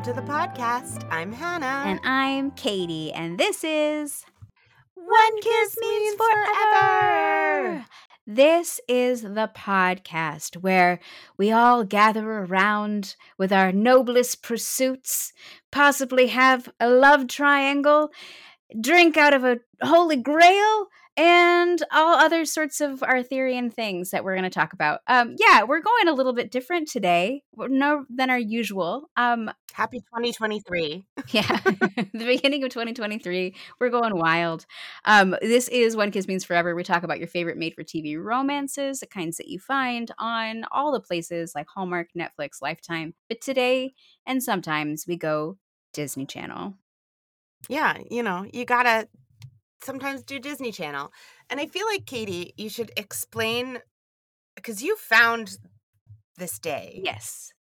Welcome to the podcast. I'm Hannah. And I'm Katie, and this is One Kiss Means Forever. This is the podcast where we all gather around with our noblest pursuits, possibly have a love triangle, drink out of a holy grail, and all other sorts of Arthurian things that we're going to talk about. Um, yeah, we're going a little bit different today, no than our usual. Um, Happy 2023. yeah, the beginning of 2023, we're going wild. Um, this is One Kiss Means Forever. We talk about your favorite made-for-TV romances, the kinds that you find on all the places like Hallmark, Netflix, Lifetime. But today and sometimes we go Disney Channel. Yeah, you know, you gotta sometimes do Disney Channel. And I feel like, Katie, you should explain because you found this day. Yes.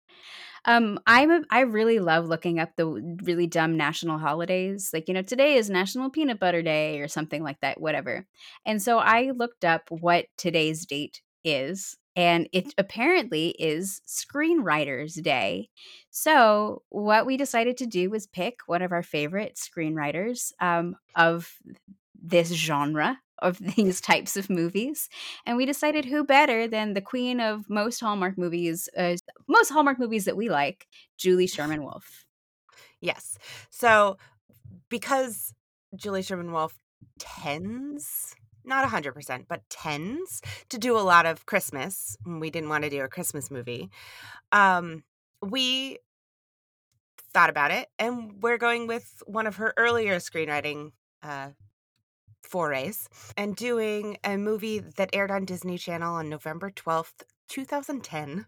Um, I'm a, I really love looking up the really dumb national holidays. Like, you know, today is National Peanut Butter Day or something like that, whatever. And so I looked up what today's date is, and it apparently is Screenwriters Day. So, what we decided to do was pick one of our favorite screenwriters um, of this genre of these types of movies and we decided who better than the queen of most hallmark movies uh, most hallmark movies that we like julie Sherman Wolfe. yes so because julie Sherman Wolfe tends not 100% but tends to do a lot of christmas we didn't want to do a christmas movie um we thought about it and we're going with one of her earlier screenwriting uh forays and doing a movie that aired on Disney Channel on November 12th, 2010.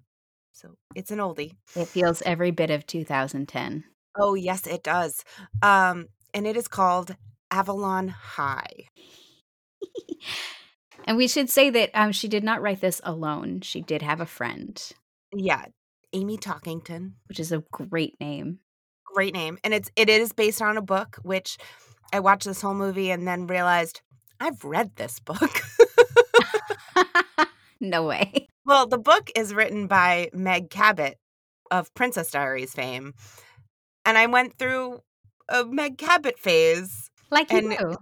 So it's an oldie. it feels every bit of 2010 Oh, yes, it does. Um, and it is called Avalon High. and we should say that um, she did not write this alone she did have a friend Yeah, Amy Talkington. which is a great name Great name. And it's it is based on a book, which I watched this whole movie and then realized I've read this book. no way well, the book is written by Meg Cabot of Princess Diaries fame. And I went through a Meg Cabot phase like you do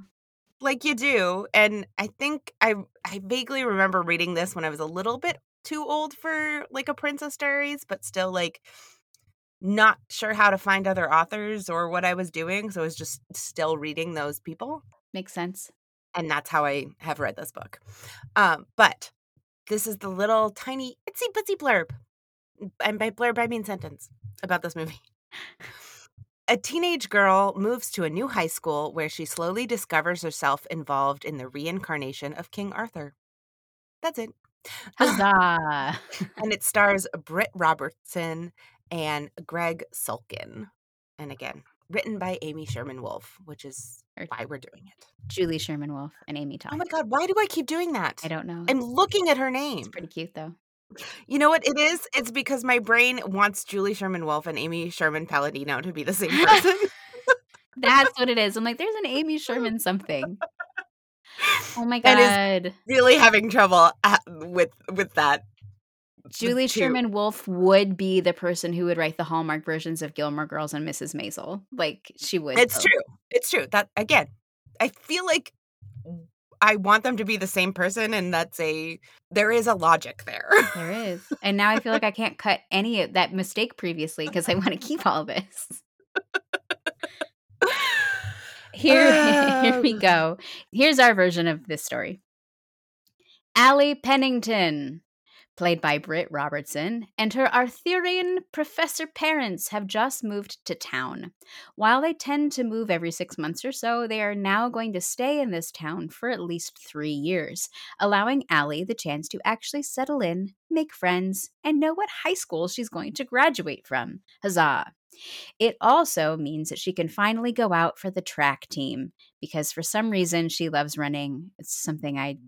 like you do and i think i i vaguely remember reading this when i was a little bit too old for like a princess diaries but still like not sure how to find other authors or what i was doing so i was just still reading those people. Makes sense. And that's how i have read this book. Um but this is the little tiny itsy bitsy blurb and by blurb i mean sentence about this movie. A teenage girl moves to a new high school where she slowly discovers herself involved in the reincarnation of King Arthur. That's it. huzzah! And it stars Britt Robertson and Greg Sulkin. And again, written by Amy Sherman Wolfe, which is why we're doing it. julie Sherman Wolfe and amy Oh my God, why do I keep doing that? i don't know I'm looking at her name. it's pretty cute though You know what it is? It's because my brain wants Julie Sherman Wolfe and Amy Sherman Palladino to be the same person. That's what it is. I'm like, there's an Amy Sherman something. Oh my And god. really having trouble at, with with that. Julie two. Sherman Wolfe would be the person who would write the Hallmark versions of Gilmore Girls and Mrs. Maisel. Like she would. It's true. It's true. That again, I feel like I want them to be the same person, and that's a there is a logic there. There is. And now I feel like I can't cut any of that mistake previously because I want to keep all this. Here, here we Um. go. Here's our version of this story. Allie Pennington, played by Britt Robertson, and her Arthurian professor parents have just moved to town. While they tend to move every six months or so, they are now going to stay in this town for at least three years, allowing Allie the chance to actually settle in, make friends, and know what high school she's going to graduate from. Huzzah! It also means that she can finally go out for the track team because for some reason she loves running. It's something I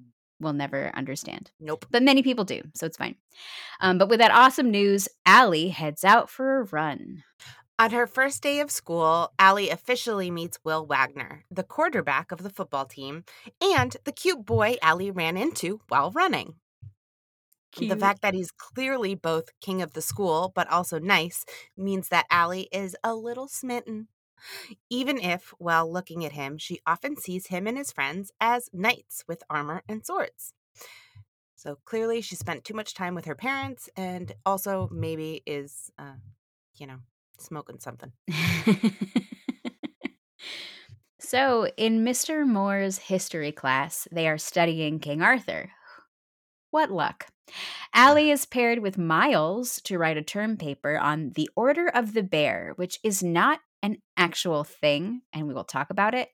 will never understand. nope. But many people do, so it's fine. Um, but with that awesome news, Allie heads out for a run. On her first day of school, Allie officially meets Will Wagner, the quarterback of the football team, and the cute boy Allie ran into while running. The fact that he's clearly both king of the school but also nice means that Allie is a little smitten. Even if, while looking at him, she often sees him and his friends as knights with armor and swords. So clearly, she spent too much time with her parents and also maybe is, uh, you know, smoking something. so, in Mr. Moore's history class, they are studying King Arthur. What luck. Allie is paired with Miles to write a term paper on the Order of the Bear, which is not an actual thing, and we will talk about it.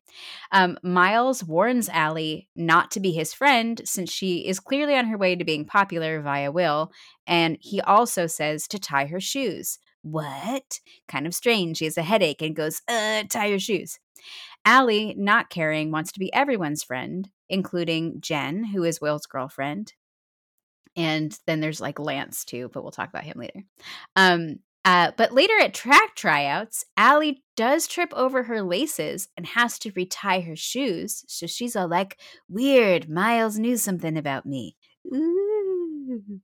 Um, Miles warns Allie not to be his friend since she is clearly on her way to being popular via Will, and he also says to tie her shoes. What? Kind of strange. She has a headache and goes, uh, tie your shoes. Allie, not caring, wants to be everyone's friend, including Jen, who is Will's girlfriend. And then there's like Lance too, but we'll talk about him later. Um, uh, but later at track tryouts, Allie does trip over her laces and has to retie her shoes. So she's all like, Weird, Miles knew something about me. Ooh.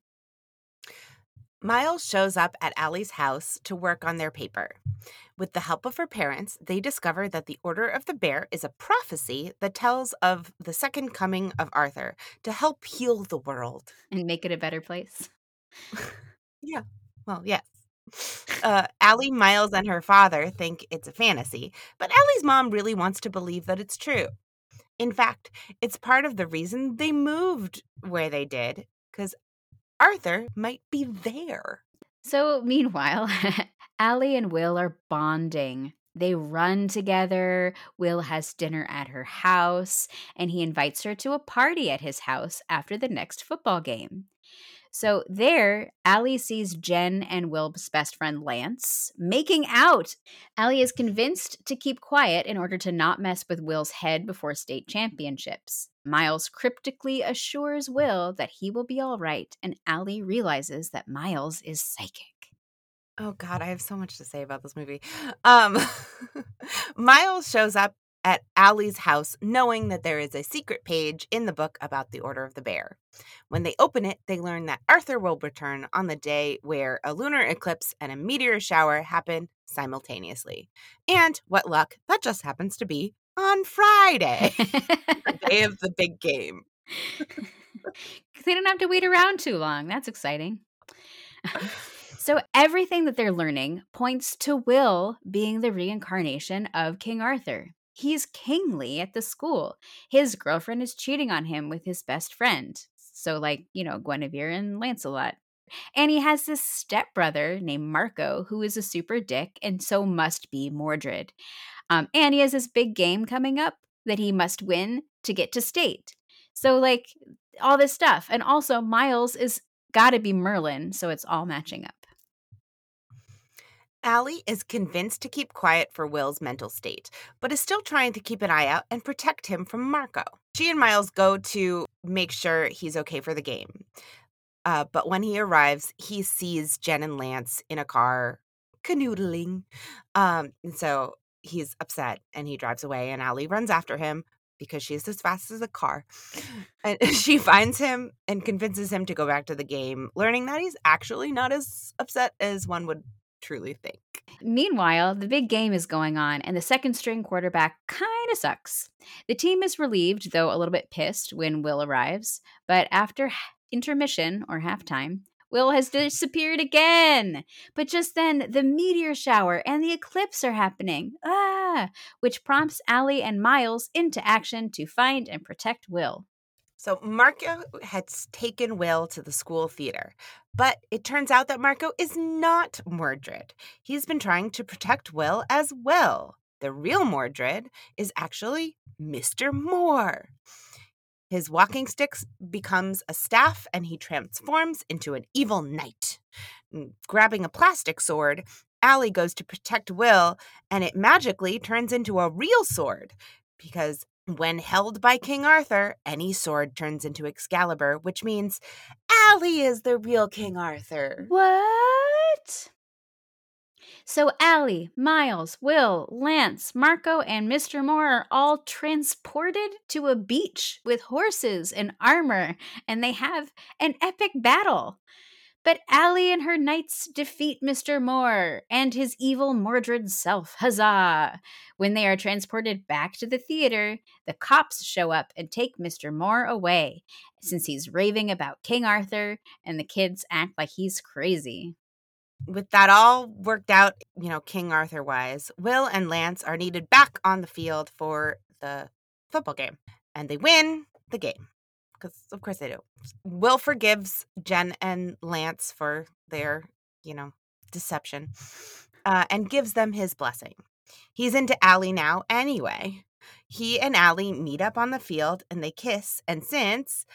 Miles shows up at Allie's house to work on their paper. With the help of her parents, they discover that the Order of the Bear is a prophecy that tells of the second coming of Arthur to help heal the world and make it a better place. yeah. Well, yes. Uh, Allie, Miles, and her father think it's a fantasy, but Allie's mom really wants to believe that it's true. In fact, it's part of the reason they moved where they did, because Arthur might be there. So, meanwhile, Allie and Will are bonding. They run together. Will has dinner at her house, and he invites her to a party at his house after the next football game. So there, Allie sees Jen and Will's best friend Lance making out. Allie is convinced to keep quiet in order to not mess with Will's head before state championships. Miles cryptically assures Will that he will be all right, and Allie realizes that Miles is psychic. Oh God, I have so much to say about this movie. Um, Miles shows up at Allie's house, knowing that there is a secret page in the book about the Order of the Bear. When they open it, they learn that Arthur will return on the day where a lunar eclipse and a meteor shower happen simultaneously. And what luck, that just happens to be on Friday, the day of the big game. they don't have to wait around too long. That's exciting. So, everything that they're learning points to Will being the reincarnation of King Arthur. He's kingly at the school. His girlfriend is cheating on him with his best friend. So, like, you know, Guinevere and Lancelot. And he has this stepbrother named Marco who is a super dick and so must be Mordred. Um, and he has this big game coming up that he must win to get to state. So, like, all this stuff. And also, Miles is got to be Merlin. So it's all matching up. Allie is convinced to keep quiet for Will's mental state, but is still trying to keep an eye out and protect him from Marco. She and Miles go to make sure he's okay for the game. Uh, but when he arrives, he sees Jen and Lance in a car canoodling. Um, and so he's upset and he drives away, and Allie runs after him because she's as fast as a car. And she finds him and convinces him to go back to the game, learning that he's actually not as upset as one would truly think. Meanwhile, the big game is going on, and the second string quarterback kind of sucks. The team is relieved, though a little bit pissed, when Will arrives. But after intermission or halftime, Will has disappeared again. But just then, the meteor shower and the eclipse are happening. Ah! Which prompts Allie and Miles into action to find and protect Will. So Marco has taken Will to the school theater, but it turns out that Marco is not Mordred. He's been trying to protect Will as well. The real Mordred is actually Mr. Moore. His walking stick becomes a staff and he transforms into an evil knight. Mm, grabbing a plastic sword, Allie goes to protect Will and it magically turns into a real sword because when held by King Arthur, any sword turns into Excalibur, which means Allie is the real King Arthur. What? So Allie, Miles, Will, Lance, Marco, and Mr. Moore are all transported to a beach with horses and armor, and they have an epic battle. But Allie and her knights defeat Mr. Moore and his evil Mordred self. Huzzah! When they are transported back to the theater, the cops show up and take Mr. Moore away, since he's raving about King Arthur, and the kids act like he's crazy. With that all worked out, you know, King Arthur wise, Will and Lance are needed back on the field for the football game, and they win the game because of course they do. Will forgives Jen and Lance for their, you know, deception uh, and gives them his blessing. He's into Allie now anyway. He and Allie meet up on the field and they kiss, and since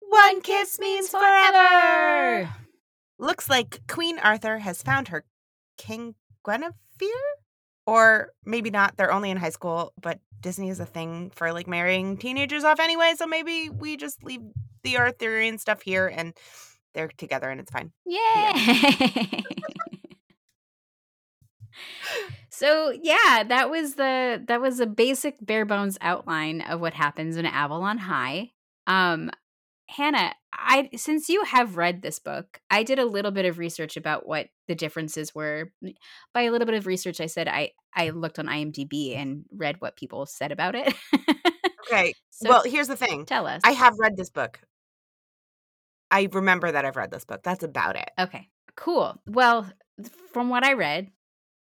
one kiss means forever, looks like Queen Arthur has found her King Guinevere? Or maybe not, they're only in high school, but Disney is a thing for like marrying teenagers off anyway, so maybe we just leave the Arthurian stuff here and they're together and it's fine. Yay! so yeah, that was the that was a basic bare bones outline of what happens in Avalon High. Um Hannah, I since you have read this book, I did a little bit of research about what the differences were. By a little bit of research, I said I I looked on IMDb and read what people said about it. okay. So well, here's the thing. Tell us. I have read this book. I remember that I've read this book. That's about it. Okay. Cool. Well, from what I read,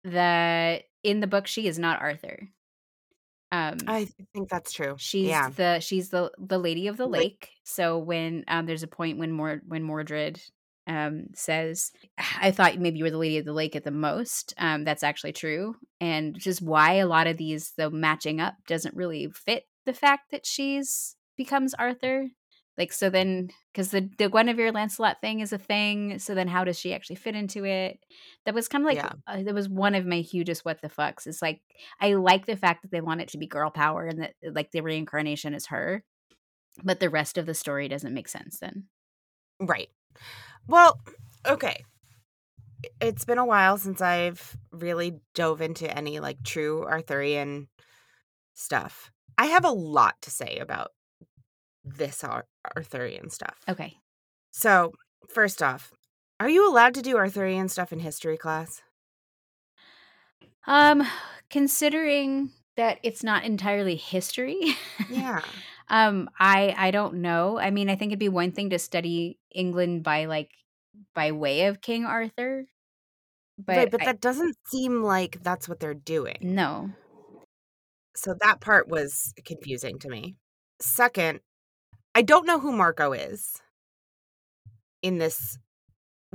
the in the book she is not Arthur. Um, I think that's true. She's yeah. the she's the the lady of the lake. So when um, there's a point when Mor- when Mordred um, says, "I thought maybe you were the lady of the lake at the most," um, that's actually true, and just why a lot of these the matching up doesn't really fit the fact that she's becomes Arthur. Like so then because the the Guinevere Lancelot thing is a thing, so then how does she actually fit into it? That was kind of like yeah. uh, that was one of my hugest what the fucks. It's like I like the fact that they want it to be girl power and that like the reincarnation is her, but the rest of the story doesn't make sense then. Right. Well, okay. It's been a while since I've really dove into any like true Arthurian stuff. I have a lot to say about this Ar- Arthurian stuff. Okay. So, first off, are you allowed to do Arthurian stuff in history class? Um, considering that it's not entirely history. Yeah. um, I I don't know. I mean, I think it'd be one thing to study England by like by way of King Arthur. But right, but I, that doesn't seem like that's what they're doing. No. So that part was confusing to me. Second, I don't know who Marco is in this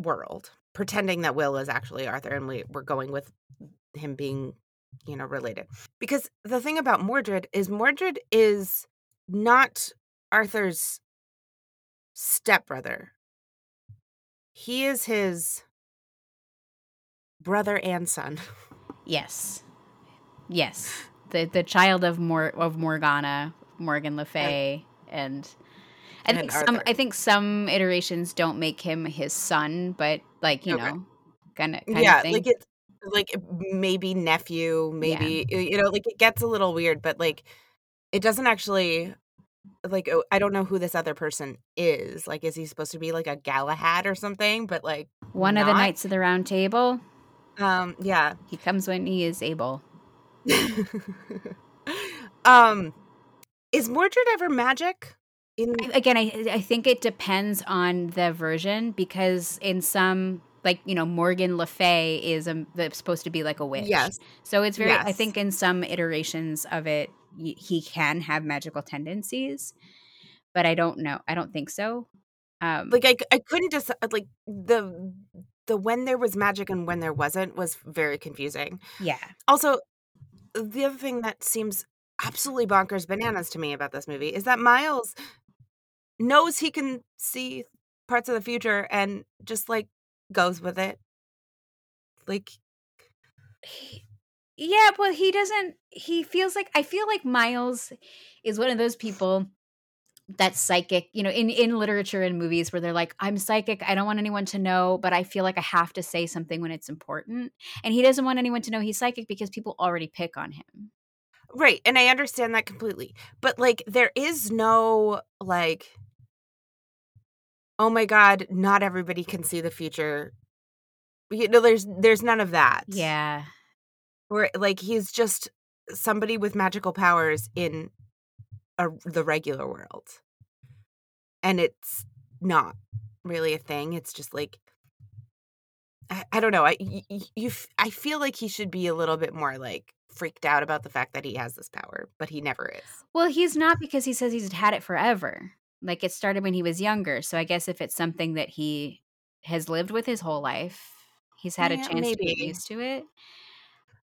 world, pretending that Will is actually Arthur and we, we're going with him being, you know, related. Because the thing about Mordred is Mordred is not Arthur's stepbrother. He is his brother and son. Yes. Yes. The the child of Mor of Morgana, Morgan Le Fay, and, and I think some I think some iterations don't make him his son, but like you okay. know, kind of yeah, like it's like maybe nephew, maybe yeah. you know, like it gets a little weird, but like it doesn't actually like oh, I don't know who this other person is. Like, is he supposed to be like a Galahad or something? But like one not. of the knights of the round table. Um, yeah, he comes when he is able. um, is Mordred ever magic? In again, I I think it depends on the version because in some like you know Morgan Le Fay is a, supposed to be like a witch. Yes. So it's very. Yes. I think in some iterations of it, he can have magical tendencies, but I don't know. I don't think so. Um, like I, I couldn't just like the the when there was magic and when there wasn't was very confusing. Yeah. Also, the other thing that seems absolutely bonkers bananas to me about this movie is that Miles knows he can see parts of the future and just like goes with it. Like he, yeah, well he doesn't he feels like I feel like Miles is one of those people that psychic, you know, in in literature and movies where they're like, "I'm psychic. I don't want anyone to know, but I feel like I have to say something when it's important." And he doesn't want anyone to know he's psychic because people already pick on him. Right, and I understand that completely. But like there is no like oh my god, not everybody can see the future. You know, there's there's none of that. Yeah. Where like he's just somebody with magical powers in a, the regular world. And it's not really a thing. It's just like I, I don't know. I you, you I feel like he should be a little bit more like freaked out about the fact that he has this power, but he never is. Well, he's not because he says he's had it forever. Like it started when he was younger. So I guess if it's something that he has lived with his whole life, he's had yeah, a chance maybe. to get used to it.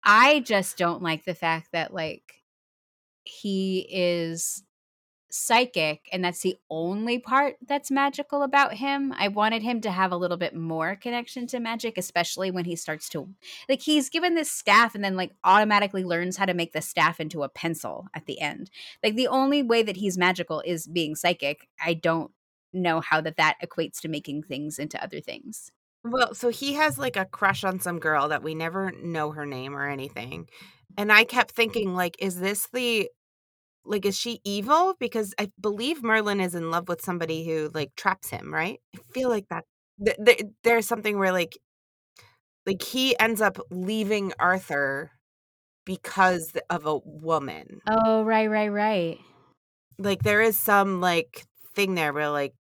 I just don't like the fact that like he is psychic and that's the only part that's magical about him. I wanted him to have a little bit more connection to magic, especially when he starts to like he's given this staff and then like automatically learns how to make the staff into a pencil at the end. Like the only way that he's magical is being psychic. I don't know how that that equates to making things into other things. Well, so he has like a crush on some girl that we never know her name or anything. And I kept mm-hmm. thinking like is this the like is she evil because I believe Merlin is in love with somebody who like traps him, right? I feel like that th- th- there's something where like like he ends up leaving Arthur because of a woman. Oh, right, right, right. Like there is some like thing there where like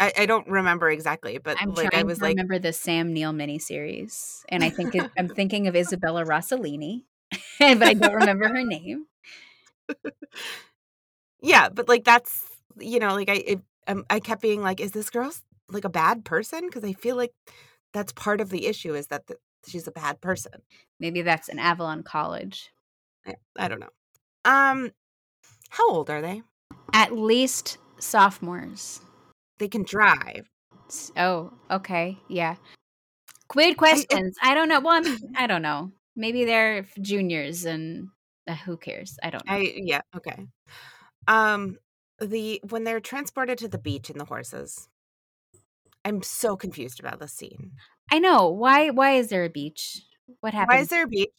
I, I don't remember exactly, but I'm like trying I was to like remember the Sam Neill miniseries, and I think it, I'm thinking of Isabella Rossellini, but I don't remember her name. Yeah, but like that's you know like I it, um, I kept being like, is this girl like a bad person? Because I feel like that's part of the issue is that the, she's a bad person. Maybe that's an Avalon College. I, I don't know. Um, how old are they? At least sophomores. They can drive. Oh, okay, yeah. Quid questions. I, I, I don't know. Well, I mean, I don't know. Maybe they're juniors and who cares? I don't know. I yeah, okay. Um the when they're transported to the beach in the horses. I'm so confused about this scene. I know. Why why is there a beach? What happened? Why is there a beach?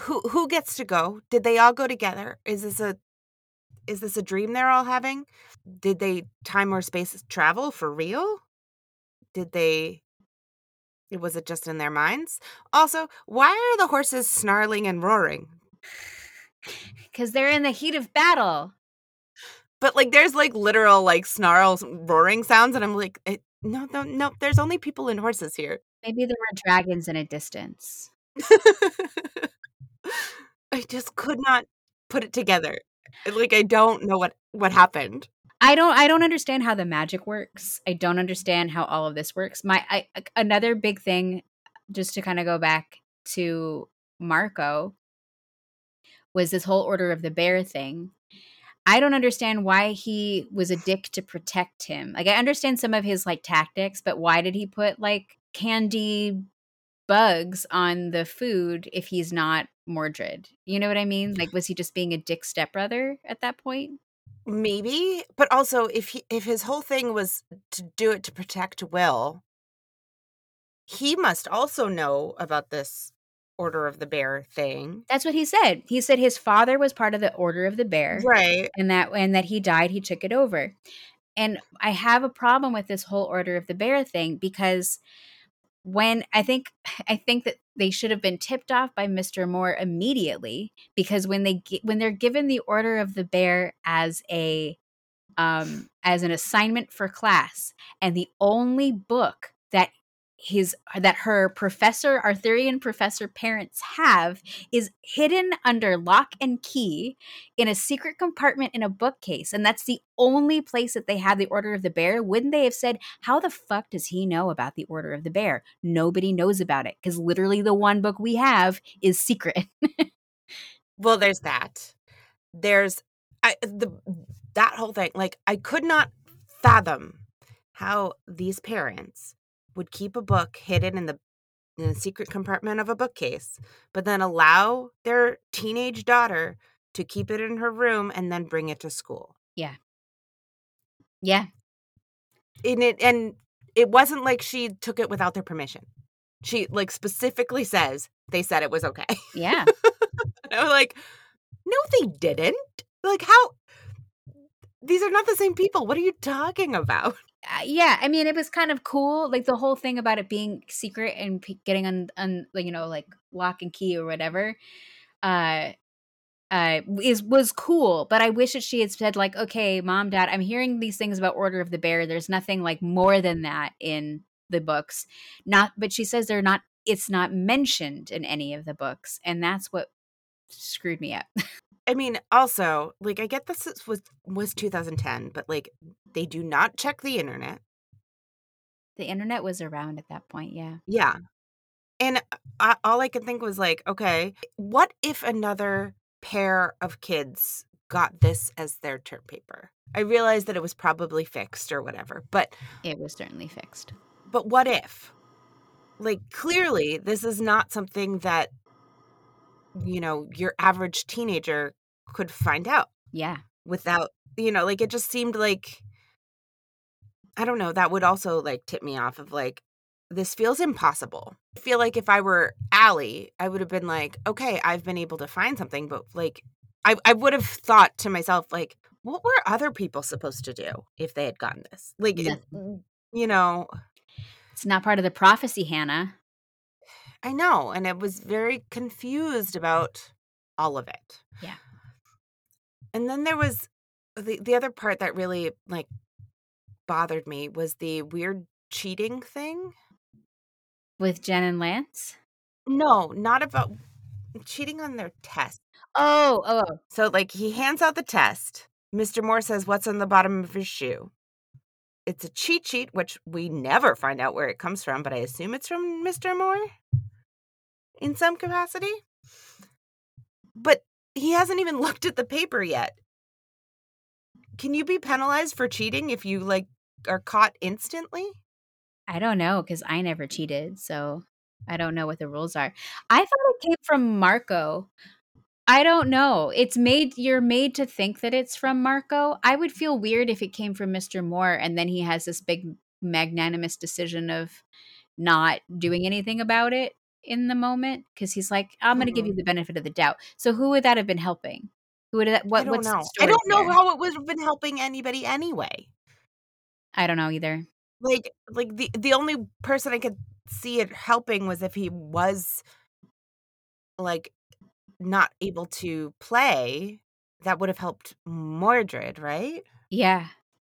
Who who gets to go? Did they all go together? Is this a is this a dream they're all having? Did they time or space travel for real? Did they was it just in their minds? Also, why are the horses snarling and roaring? Because they're in the heat of battle. But like, there's like literal like snarls, roaring sounds, and I'm like, it, eh, no, no, no. There's only people and horses here. Maybe there were dragons in a distance. I just could not put it together. Like, I don't know what what happened. I don't I don't understand how the magic works. I don't understand how all of this works. My I, another big thing just to kind of go back to Marco was this whole order of the bear thing. I don't understand why he was a dick to protect him. Like I understand some of his like tactics, but why did he put like candy bugs on the food if he's not Mordred? You know what I mean? Like was he just being a dick stepbrother at that point? Maybe, but also if he if his whole thing was to do it to protect Will, he must also know about this Order of the Bear thing. That's what he said. He said his father was part of the Order of the Bear. Right. And that and that he died, he took it over. And I have a problem with this whole Order of the Bear thing because when I think I think that they should have been tipped off by Mr. Moore immediately because when they when they're given the Order of the Bear as a um as an assignment for class and the only book that his that her professor arthurian professor parents have is hidden under lock and key in a secret compartment in a bookcase and that's the only place that they have the order of the bear. Wouldn't they have said how the fuck does he know about the order of the bear? Nobody knows about it because literally the one book we have is secret. Well there's that. There's I, the that whole thing like i could not fathom how these parents would keep a book hidden in the in a secret compartment of a bookcase, but then allow their teenage daughter to keep it in her room and then bring it to school. Yeah. Yeah. And it and it wasn't like she took it without their permission. She like specifically says they said it was okay. Yeah. I was like, no, they didn't. Like how these are not the same people. What are you talking about? Yeah, I mean, it was kind of cool, like the whole thing about it being secret and p- getting on, on, you know, like lock and key or whatever. Uh, uh, is was cool, but I wish that she had said like, "Okay, mom, dad, I'm hearing these things about Order of the Bear. There's nothing like more than that in the books. Not, but she says they're not. It's not mentioned in any of the books, and that's what screwed me up. I mean, also, like I get this was was 2010, but like they do not check the internet. the internet was around at that point, yeah. Yeah. And uh, I, all I could think was like, okay, what if another pair of kids got this as their term paper? I realized that it was probably fixed or whatever, but It was certainly fixed. but what if? Like clearly this is not something that you know, your average teenager could find out Yeah, without, you know, like it just seemed like I don't know, that would also like tip me off of like this feels impossible. I feel like if I were Allie, I would have been like, okay, I've been able to find something, but like I, I would have thought to myself, like, what were other people supposed to do if they had gotten this? Like, it- mm. you know, it's not part of the prophecy, Hannah. I know. And I was very confused about all of it. Yeah. And then there was the, the other part that really like bothered me was the weird cheating thing. With Jen and Lance. No, not about cheating on their test. Oh, oh, oh. So like he hands out the test. Mr. Moore says what's on the bottom of his shoe. It's a cheat sheet, which we never find out where it comes from, but I assume it's from Mr. Moore in some capacity. But he hasn't even looked at the paper yet. Can you be penalized for cheating if you like are caught instantly? I don't know because I never cheated, so I don't know what the rules are. I thought it came from Marco. I don't know. It's made you're made to think that it's from Marco. I would feel weird if it came from Mr. Moore and then he has this big magnanimous decision of not doing anything about it in the moment because he's like, I'm going to give you mm-hmm. the benefit of the doubt. So who would that have been helping? Who would that? What? I don't what's know. I don't know there? how it would have been helping anybody anyway. I don't know either. like like the the only person I could see it helping was if he was like not able to play. That would have helped Mordred, right? Yeah,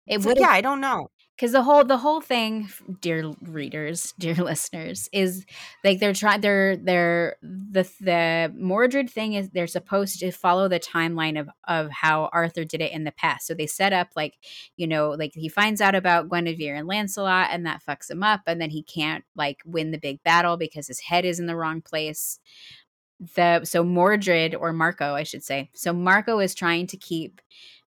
it So, would. yeah, I don't know. Because the whole the whole thing dear readers dear listeners is like they're trying they're they're the the mordred thing is they're supposed to follow the timeline of of how arthur did it in the past. So they set up like you know like he finds out about guinevere and lancelot and that fucks him up and then he can't like win the big battle because his head is in the wrong place. The so mordred or marco i should say. So marco is trying to keep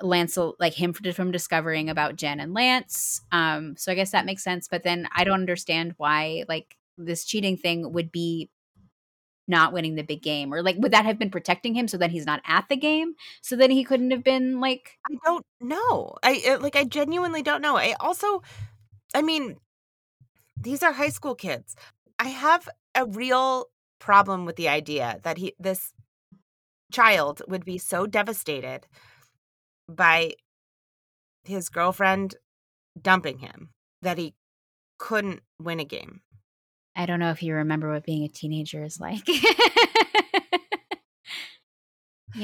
Lancel like him from, from discovering about Jen and Lance. Um, so I guess that makes sense. But then I don't understand why like this cheating thing would be not winning the big game, or like would that have been protecting him so that he's not at the game, so then he couldn't have been like I don't know. I uh, like I genuinely don't know. I also I mean these are high school kids. I have a real problem with the idea that he this child would be so devastated by his girlfriend dumping him that he couldn't win a game. I don't know if you remember what being a teenager is like. you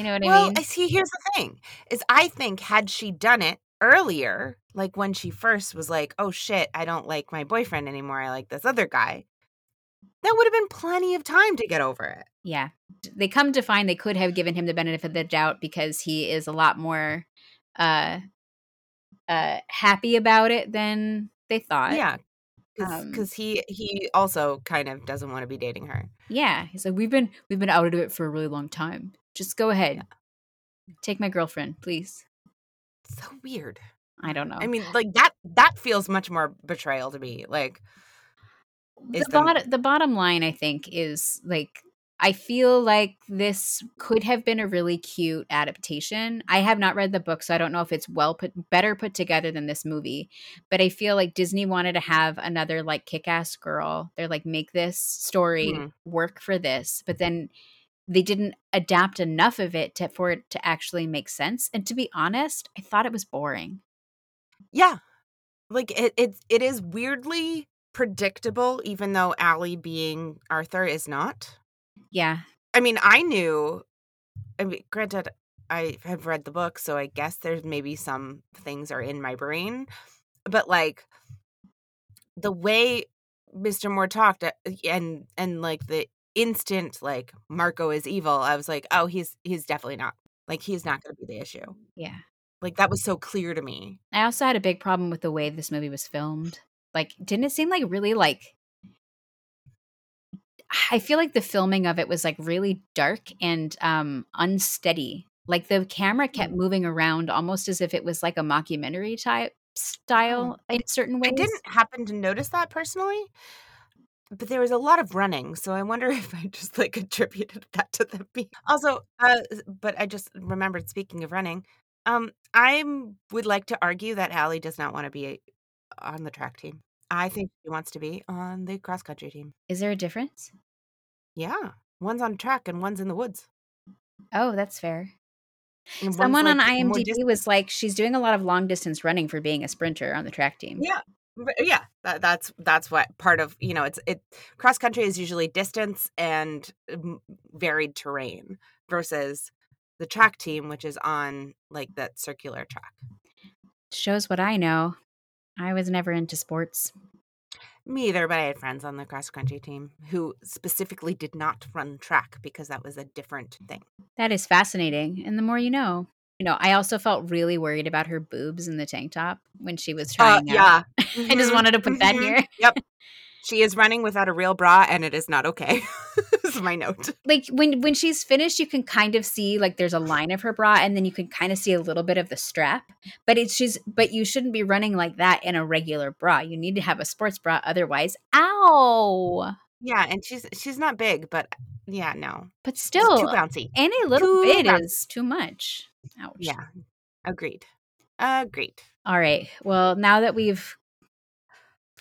know what I mean? well. I see here's the thing. Is I think had she done it earlier, like when she first was like, "Oh shit, I don't like my boyfriend anymore. I like this other guy." That would have been plenty of time to get over it. Yeah. They come to find they could have given him the benefit of the doubt because he is a lot more uh uh happy about it than they thought. Yeah. Um, Cuz he he also kind of doesn't want to be dating her. Yeah. He's like, We've been we've been out of it for a really long time. Just go ahead. Take my girlfriend, please. So weird. I don't know. I mean, like that that feels much more betrayal to me. Like the, the- bottom the bottom line I think is like I feel like this could have been a really cute adaptation. I have not read the book, so I don't know if it's well put, better put together than this movie. But I feel like Disney wanted to have another like kick-ass girl. They're like, make this story Mhm. work for this, but then they didn't adapt enough of it to, for it to actually make sense. And to be honest, I thought it was boring. Yeah. Like it it it is weirdly predictable even though Allie being Arthur is not. Yeah, I mean, I knew I mean, granted I have read the book, so I guess there's maybe some things are in my brain, but like the way Mr. Moore talked uh, and and like the instant like Marco is evil, I was like, "Oh, he's he's definitely not. Like he's not going to be the issue." yeah. Like that was so clear to me. I also had a big problem with the way this movie was filmed. Like, didn't it seem like really like I feel like the filming of it was like really dark and um unsteady. Like the camera kept moving around almost as if it was like a mockumentary type style in certain ways. I didn't happen to notice that personally, but there was a lot of running, so I wonder if I just like attributed that to the beat. Also, uh, but I just remembered speaking of running, um, I would like to argue that Allie does not want to be on the track team. I think she wants to be on the cross country team. Is there a difference? Yeah, one's on track and one's in the woods. Oh, that's fair. And Someone on like, more IMDb was like, she's doing a lot of long distance running for being a sprinter on the track team. Yeah. Yeah, that, that's that's what part of you know it's it cross country is usually distance and um, varied terrain versus the track team which is on like that circular track. Shows what I know. I was never into sports. Me either, but I had friends on the cross country team who specifically did not run track because that was a different thing. That is fascinating. And the more you know. You know, I also felt really worried about her boobs in the tank top when she was Uh, trying out. yeah, I just Mhm, wanted to put that mhm. here. Yep, she is running without a real bra, and it is not okay. This is my note. Like when when she's finished, you can kind of see like there's a line of her bra, and then you can kind of see a little bit of the strap. But it's she's but you shouldn't be running like that in a regular bra. You need to have a sports bra, otherwise, ow. Yeah, and she's she's not big, but yeah, no, But It's still, too bouncy. any little too bit bouncy. is too much. Ouch. Yeah, agreed. Agreed. All right. Well, now that we've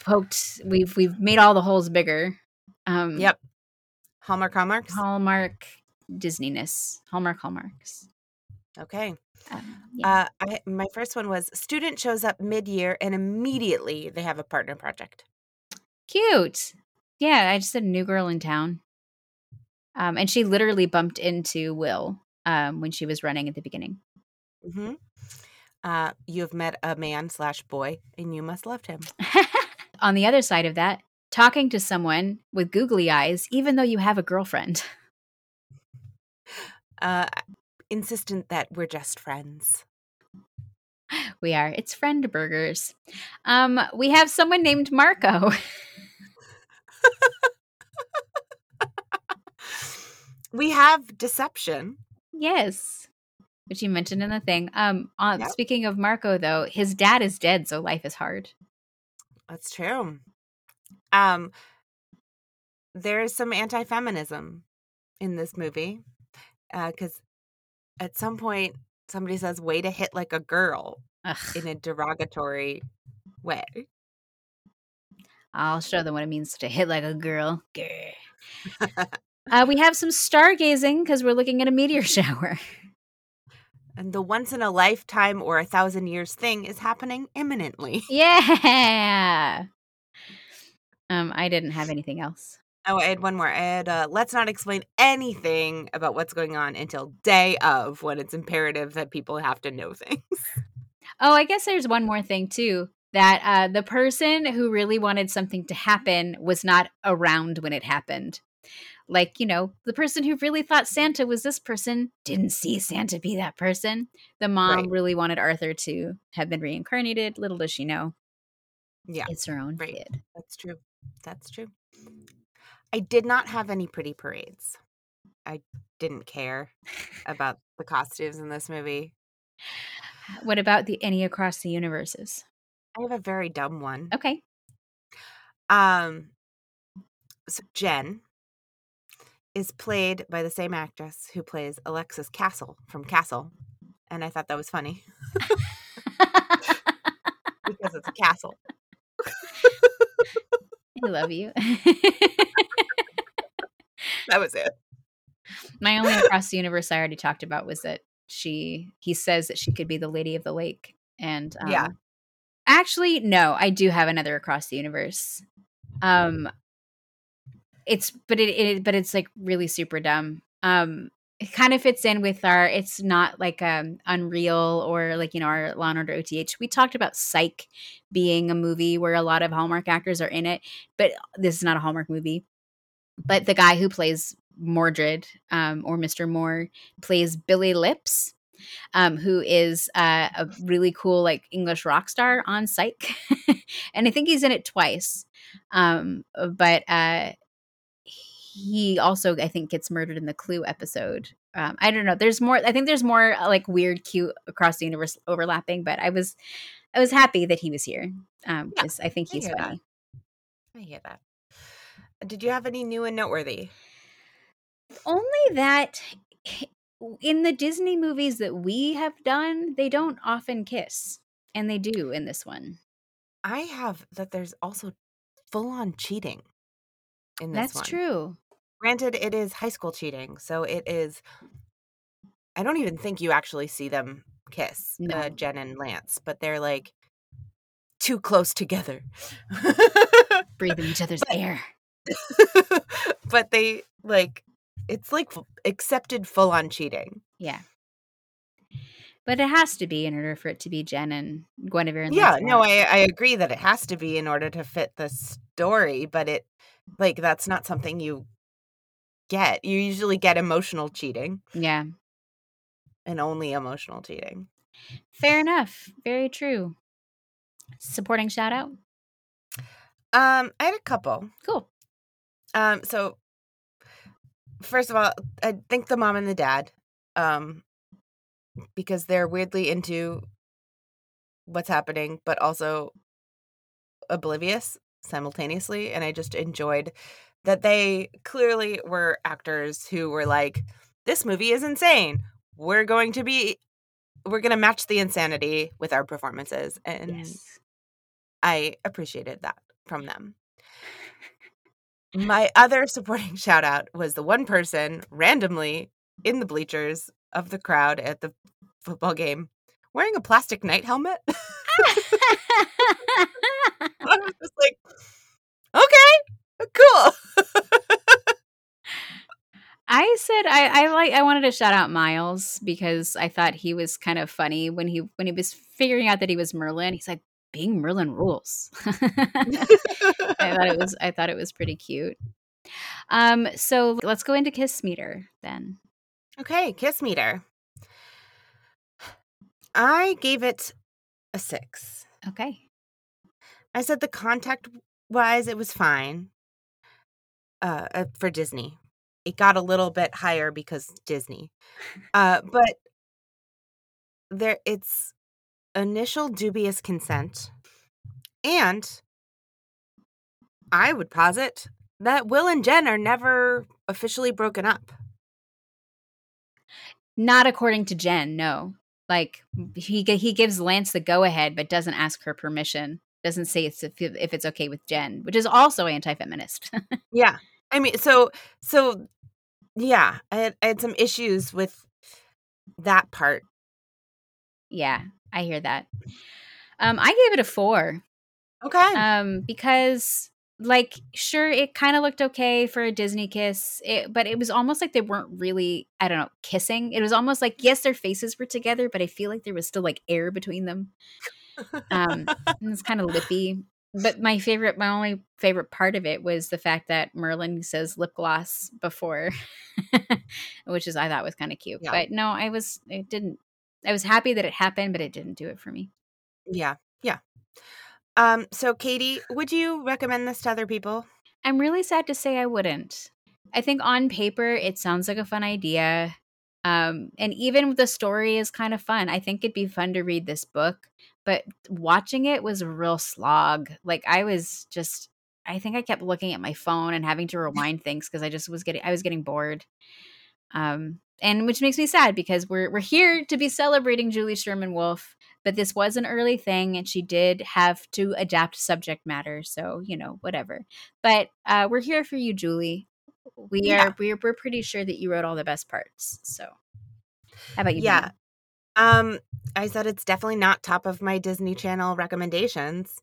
poked, we've we've made all the holes bigger. Um, Yep. Hallmark hallmarks. Hallmark Disneyness. Hallmark hallmarks. Okay. Um, yeah. Uh, I, my first one was student shows up mid year and immediately they have a partner project. Cute. Yeah, I just said new girl in town. Um, and she literally bumped into Will um, when she was running at the beginning. Mm-hmm. Uh, you have met a man slash boy and you must love him. On the other side of that, talking to someone with googly eyes, even though you have a girlfriend. Uh, insistent that we're just friends. We are. It's friend burgers. Um, we have someone named Marco. we have deception. yes. Which you mentioned in the thing. Um, uh, Yep. speaking of Marco, though, his dad is dead, so life is hard. That's true. Um, there is some anti-feminism in this movie because at some point somebody says "way to hit like a girl" Ugh. in a derogatory way. I'll show them what it means to hit like a girl. Uh, we have some stargazing because we're looking at a meteor shower. And the once in a lifetime or a thousand years thing is happening imminently. yeah. Um, I didn't have anything else. Oh, I had one more. I had uh, let's not explain anything about what's going on until day of when it's imperative that people have to know things. Oh, I guess there's one more thing too. That uh, the person who really wanted something to happen was not around when it happened. Like, you know, the person who really thought Santa was this person didn't see Santa be that person. The mom Right. really wanted Arthur to have been reincarnated. Little does she know, Yeah, it's her own Right. kid. that's true. That's true. I did not have any pretty parades. I didn't care about the costumes in this movie. What about the any across the universes? I have a very dumb one. Okay. Um, so Jen is played by the same actress who plays Alexis Castle from Castle. And I thought that was funny because it's a castle. I love you. That was it. My only across the universe I already talked about was that she he says that she could be the lady of the lake. And um, Yeah. actually, no, I do have another across the universe. Um, it's but it, it but it's like really super dumb. Um, it kind of fits in with our. It's not like um Unreal or like you know our Law and Order OTH. We talked about Psych being a movie where a lot of Hallmark actors are in it, but this is not a Hallmark movie. But the guy who plays Mordred um, or Mr. Moore plays Billy Lips, um, who is uh, a really cool like English rock star on Psych, and I think he's in it twice. Um, but uh, he also I think gets murdered in the Clue episode. Um, I don't know. There's more. I think there's more uh, like weird, cute across the universe overlapping. But I was I was happy that he was here um, Yeah, because I think I he's hear that. funny. I hear that. Did you have any new and noteworthy? Only that in the Disney movies that we have done, they don't often kiss, and they do in this one. I have that there's also full on cheating in this That's one. true. Granted, it is high school cheating, so it is. I don't even think you actually see them kiss, uh, Jen and Lance, but they're like too close together. Breathing each other's But- air. but they like it's like f- accepted full on cheating. Yeah. But it has to be in order for it to be Jen and Guinevere and yeah, no, I I agree that it has to be in order to fit the story, but it like that's not something you get. You usually get emotional cheating Yeah. and only emotional cheating. Fair enough. Very true. Supporting shout out. Um, I had a couple. Cool. Um, so first of all, I think the mom and the dad, um, because they're weirdly into what's happening, but also oblivious simultaneously. And I just enjoyed that they clearly were actors who were like, this movie is insane. We're going to be, we're going to match the insanity with our performances. And Yes. I appreciated that from them. My other supporting shout out was the one person randomly in the bleachers of the crowd at the football game wearing a plastic knight helmet. I was just like, okay, cool. I said I, I like I wanted to shout out Miles because I thought he was kind of funny when he when he was figuring out that he was Merlin. He's like, being Merlin rules. I thought it was I thought it was pretty cute. Um, so let's go into Kiss Meter then. okay, kiss meter. I gave it a six. Okay. I said the contact wise, it was fine. Uh, uh, for Disney, it got a little bit higher because Disney. Uh, but there, it's initial dubious consent, and I would posit that Will and Jen are never officially broken up. Not according to Jen, no. Like he he gives Lance the go ahead, but doesn't ask her permission. Doesn't say it's if, if it's okay with Jen, which is also anti-feminist. Yeah, I mean, so so yeah, I had, I had some issues with that part. yeah, I hear that. Um, I gave it a four. Okay. um because like sure it kind of looked okay for a disney kiss it, but it was almost like they weren't really i don't know kissing it was almost like yes their faces were together but i feel like there was still like air between them um and it's kind of lippy but my favorite my only favorite part of it was the fact that merlin says lip gloss before which is i thought was kind of cute Yeah. but no i was it didn't i was happy that it happened but it didn't do it for me Yeah, yeah. Um, so Katie, would you recommend this to other people? I'm really sad to say I wouldn't. I think on paper it sounds like a fun idea. Um, and even the story is kind of fun. I think it'd be fun to read this book, but watching it was a real slog. Like I was just I think I kept looking at my phone and having to rewind things because I just was getting I was getting bored. Um, and which makes me sad because we're we're here to be celebrating Julie Sherman Wolfe, but this was an early thing, and she did have to adapt subject matter. So you know, whatever. But uh, we're here for you, Julie. We Yeah. are we're we're pretty sure that you wrote all the best parts. So, how about you? Yeah. Um, I said it's definitely not top of my Disney Channel recommendations.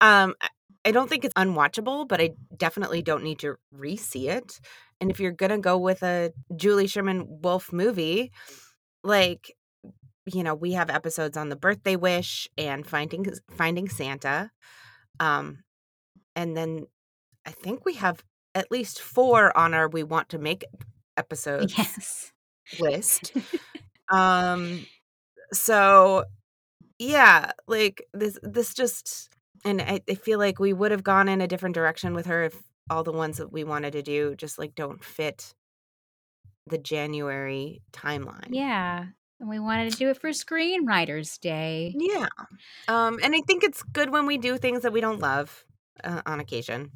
Um, I- don't think it's unwatchable, but I definitely don't need to re-see it. And if you're gonna go with a Julie Sherman Wolfe movie, like you know, we have episodes on the birthday wish and finding finding Santa. Um, and then I think we have at least four on our we want to make episodes Yes. list. um so yeah like this this just and I, I feel like we would have gone in a different direction with her if all the ones that we wanted to do just like don't fit the january timeline Yeah. And we wanted to do it for Screenwriters Day. yeah um and i think it's good when we do things that we don't love uh, on occasion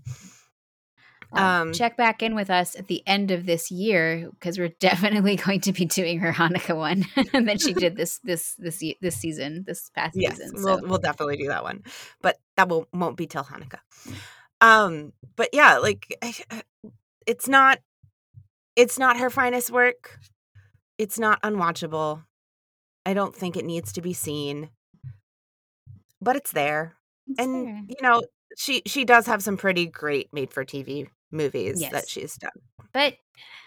Um, check back in with us at the end of this year because we're definitely going to be doing her Hanukkah one that she did this this this this season, this past yes season. we'll, we'll definitely do that one but that will won't be till hanukkah. Um but yeah like I- it's not it's not her finest work. It's not unwatchable. I don't think it needs to be seen. But it's there. It's and there. you know she she does have some pretty great made for tv movies Yes. that she's done But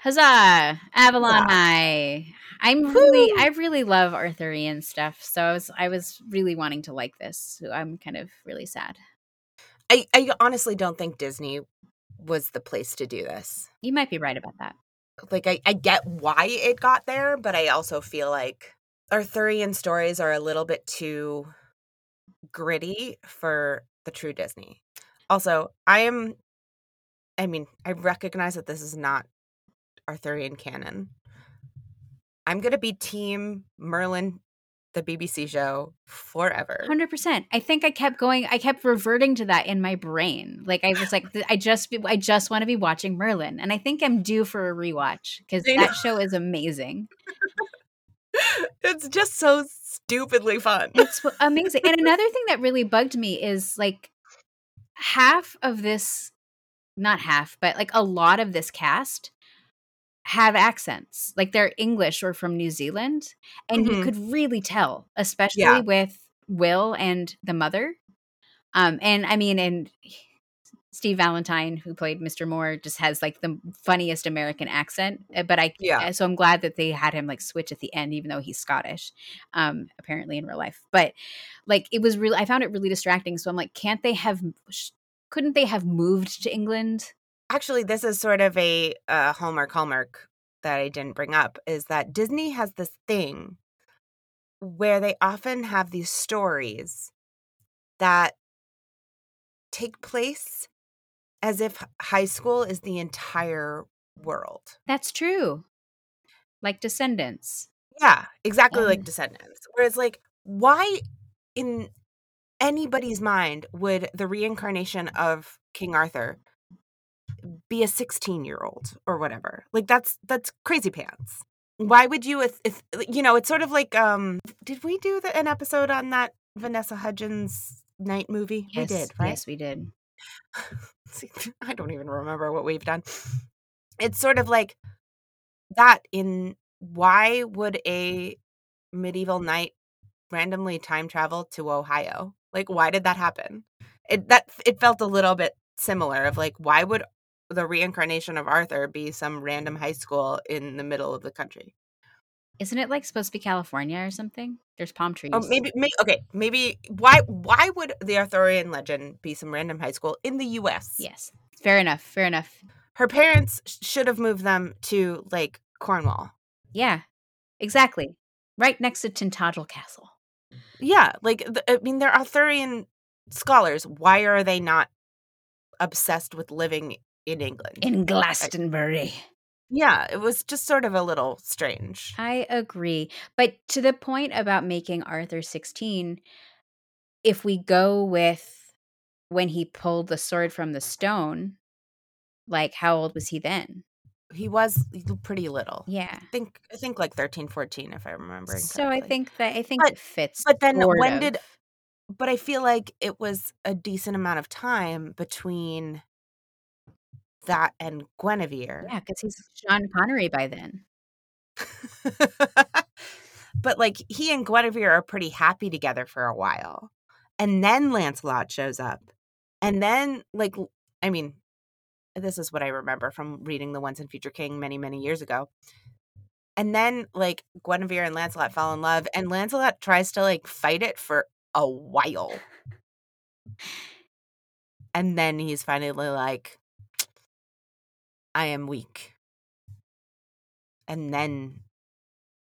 huzzah, Avalon Yeah. High! I'm really, I really love Arthurian stuff. So I was, I was really wanting to like this. So I'm kind of really sad. i i honestly don't think disney was the place to do this You might be right about that. like I, I get why it got there, but I also feel like Arthurian stories are a little bit too gritty for the true Disney. Also, I am I mean, I recognize that this is not Arthurian canon. I'm gonna be team Merlin, the BBC show, forever. Hundred percent. I think I kept going. I kept reverting to that in my brain. Like I was like, I just, I just want to be watching Merlin, and I think I'm due for a rewatch because that show is amazing. it's just so stupidly fun. It's amazing. And another thing that really bugged me is like half of this, not half, but like a lot of this cast have accents. Like they're English or from New Zealand. And you Mhm. could really tell, especially Yeah. with Will and the mother. Um, and I mean, and Steve Valentine, who played Mr. Moore, just has like the funniest American accent. Uh, But I, Yeah. so I'm glad that they had him like switch at the end, even though he's Scottish, um, apparently in real life. But like, it was really, I found it really distracting. So I'm like, can't they have, sh- couldn't they have moved to England? actually this is sort of a uh, hallmark hallmark that i didn't bring up is that disney has this thing where they often have these stories that take place as if high school is the entire world That's true. Like Descendants. yeah exactly like descendants whereas like why in anybody's mind would the reincarnation of king arthur be a 16 year old or whatever like that's that's crazy pants why would you if, if you know it's sort of like um did we do the, an episode on that vanessa hudgens knight movie Yes, we did right Yes, we did. See, I don't even remember what we've done. It's sort of like that in why would a medieval knight randomly time travel to Ohio? Like why did that happen? It that it felt a little bit similar of like why would the reincarnation of Arthur be some random high school in the middle of the country? Isn't it like supposed to be California or something? There's palm oh, trees. Oh, maybe, maybe okay, maybe why why would the Arthurian legend be some random high school in the U.S.? Yes. Fair enough. Fair enough. her parents should have moved them to like Cornwall. Yeah. Exactly. Right next to Tintagel Castle. Yeah, like th- I mean, they're Arthurian scholars. Why are they not obsessed with living in England? In Glastonbury. yeah, it was just sort of a little strange. I agree. But to the point about making Arthur 16, if we go with when he pulled the sword from the stone, like how old was he then? He was pretty little. Yeah. I think I think like 13, 14 if I remember. So I think that I think But- it fits. but then when of. did- but I feel like it was a decent amount of time between that and Guinevere. Yeah, because he's Sean Connery by then. but like he and Guinevere are pretty happy together for a while. And then Lancelot shows up. And then like I mean, this is what I remember from reading The Once and Future King many, many years ago. And then like Guinevere and Lancelot fall in love and Lancelot tries to like fight it for a while. And then he's finally like I am weak. And then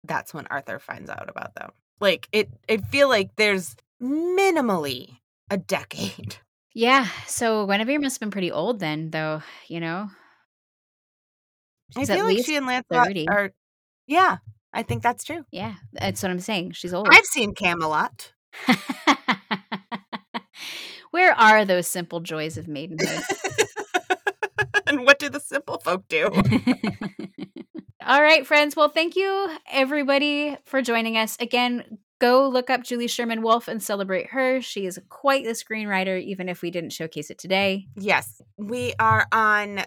that's when Arthur finds out about them. Like it I feel like there's minimally a decade. Yeah, so Guinevere must have been pretty old then, though. You know, I She's at feel like she and Lancelot 30. are Yeah, I think that's true. yeah, that's what I'm saying. She's old. I've seen Camelot. Where are those simple joys of maidenhood? and what do the simple folk do? All right, friends. Well, thank you everybody for joining us. Again, go look up Julie Sherman Wolfe and celebrate her. She is quite the screenwriter, even if we didn't showcase it today. yes, we are on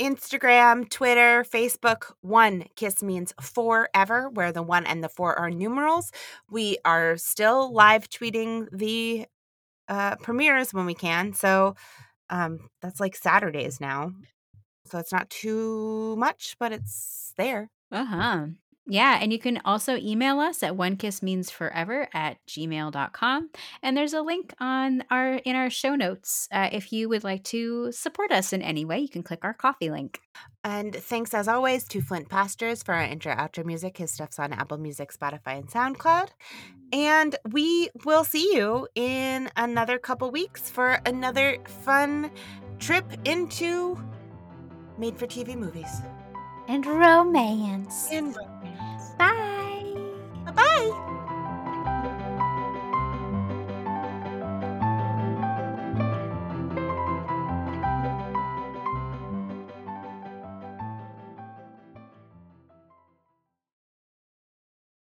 Instagram, Twitter, Facebook. One kiss means forever, where the one and the four are numerals. We are still live tweeting the uh, premieres when we can. So um, that's like Saturdays now. So it's not too much, but it's there. Uh huh. Yeah, and you can also email us at one kiss means forever at gmail.com. And there's a link on our in our show notes. Uh, if you would like to support us in any way, you can click our coffee link. And thanks as always to Flint Pastures for our intro outro music. His stuff's on Apple Music, Spotify, and SoundCloud. And we will see you in another couple weeks for another fun trip into made for TV movies. And romance. In romance. Bye. Bye bye.